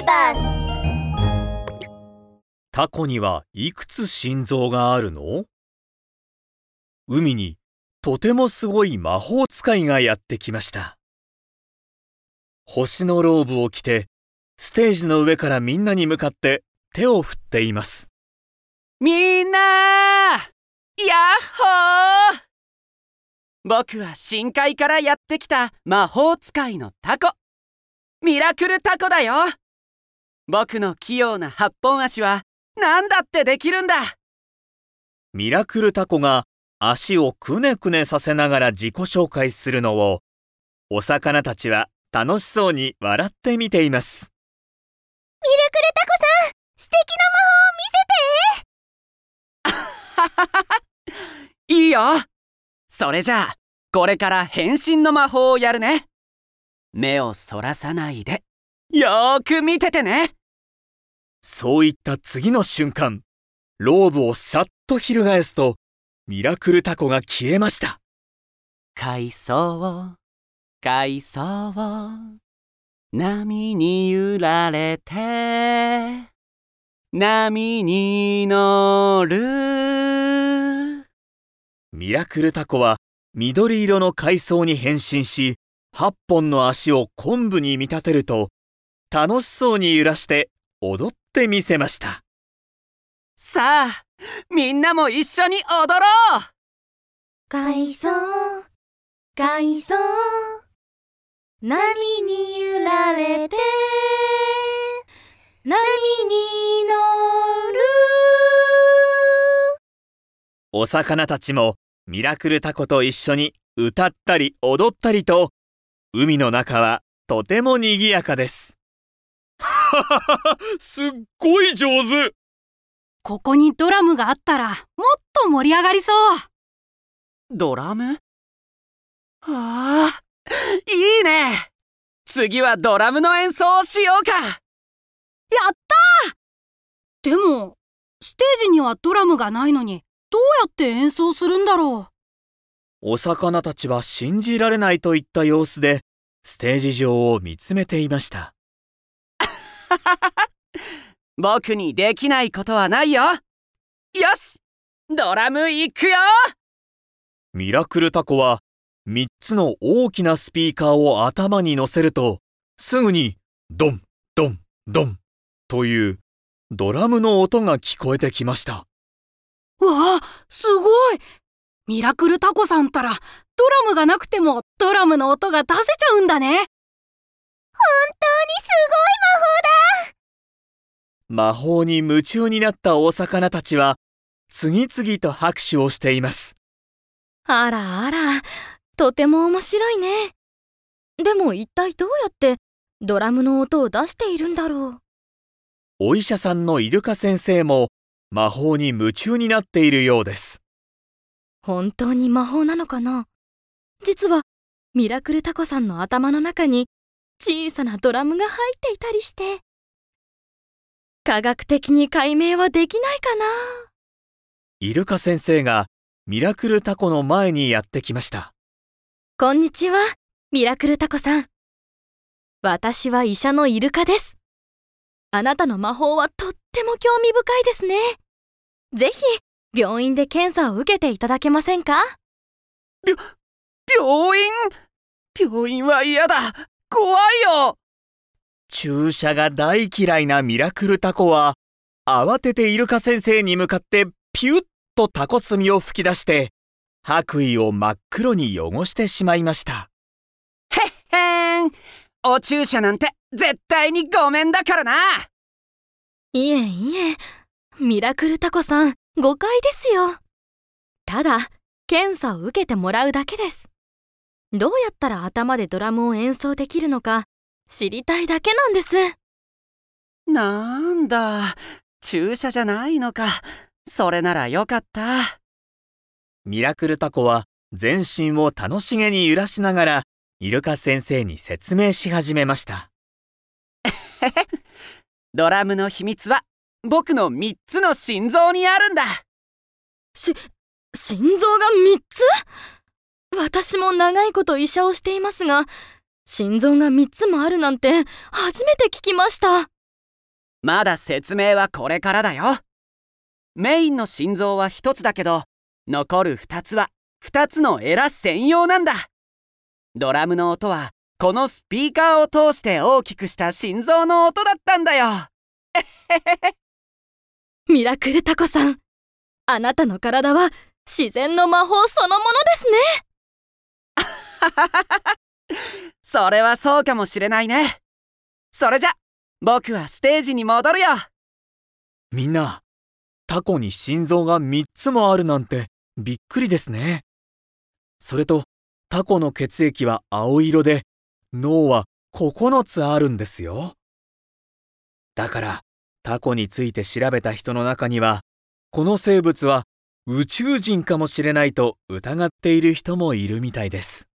ビバスタコにはいくつ心臓があるの？海にとてもすごい魔法使いがやってきました。星のローブを着て、ステージの上からみんなに向かって手を振っています。みんなやっほー僕は深海からやってきた魔法使いのタコ。ミラクルタコだよ僕の器用な八本足は何だってできるんだ。ミラクルタコが足をくねくねさせながら自己紹介するのを、お魚たちは楽しそうに笑って見ています。ミラクルタコさん素敵 いいよ。それじゃあ、これから変身の魔法をやるね。目をそらさないで、よーく見ててねそういった次の瞬間、ローブをさっと翻すと、ミラクルタコが消えました。海藻、海藻、波に揺られて、波に乗る。ミラクルタコは緑色の海藻に変身し、8本の足を昆布に見立てると、楽しそうに揺らして踊ってみせました。さあ、みんなも一緒に踊ろう海藻海藻波に揺られて波に乗るお魚たちもミラクルタコと一緒に歌ったり踊ったりと、海の中はとても賑やかです。すっごい上手。ここにドラムがあったらもっと盛り上がりそう。ドラム？ああ、いいね。次はドラムの演奏をしようか。やったー。でもステージにはドラムがないのにどうやって演奏するんだろお魚たちは信じられないといった様子で、ステージ上を見つめていました。僕にできないことはないよ。よしドラム行くよ。ミラクルタコは3つの大きなスピーカーを頭に乗せると、すぐにドン、ドン、ドンというドラムの音が聞こえてきました。うわあすごい。ミラクルタコさんったらドラムがなくてもドラムの音が出せちゃうんだね。本当にす魔法に夢中になったお魚たちは、次々と拍手をしています。あらあら、とても面白いね。でも一体どうやってドラムの音を出しているんだろう。お医者さんのイルカ先生も魔法に夢中になっているようです。本当に魔法なのかな実はミラクルタコさんの頭の中に小さなドラムが入っていたりして。科学的に解明はできないかなイルカ先生がミラクルタコの前にやってきました。こんにちは、ミラクルタコさん。私は医者のイルカです。あなたの魔法はとっても興味深いですね。ぜひ、病院で検査を受けていただけませんか？病院？病院は嫌だ怖いよ注射が大嫌いなミラクルタコは、慌ててイルカ先生に向かってピュッとタコ墨を吹き出して、白衣を真っ黒に汚してしまいました。へーんお注射なんて絶対にごめんだからないえいえ、ミラクルタコさん、誤解ですよ。ただ、検査を受けてもらうだけです。どうやったら頭でドラムを演奏できるのか知りたいだけなんです。なんだ。注射じゃないのか。それならよかった。ミラクルタコは全身を楽しげに揺らしながら、イルカ先生に説明し始めました。ドラムの秘密は僕の3つの心臓にあるんだ。し、心臓が3つ？私も長いこと医者をしていますが、心臓が3つもあるなんて初めて聞きました。まだ説明はこれからだよ。メインの心臓は一つだけど、残る二つは二つのエラ専用なんだ。ドラムの音はこのスピーカーを通して大きくした心臓の音だったんだよ。ミラクルタコさんあなたの体は自然の魔法そのものですね それはそうかもしれないね。それじゃ、僕はステージに戻るよ。みんな、タコに心臓が3つもあるなんてびっくりですね。それと、タコの血液は青色で、脳は9つあるんですよ。だから、タコについて調べた人の中には、この生物は宇宙人かもしれないと疑っている人もいるみたいです。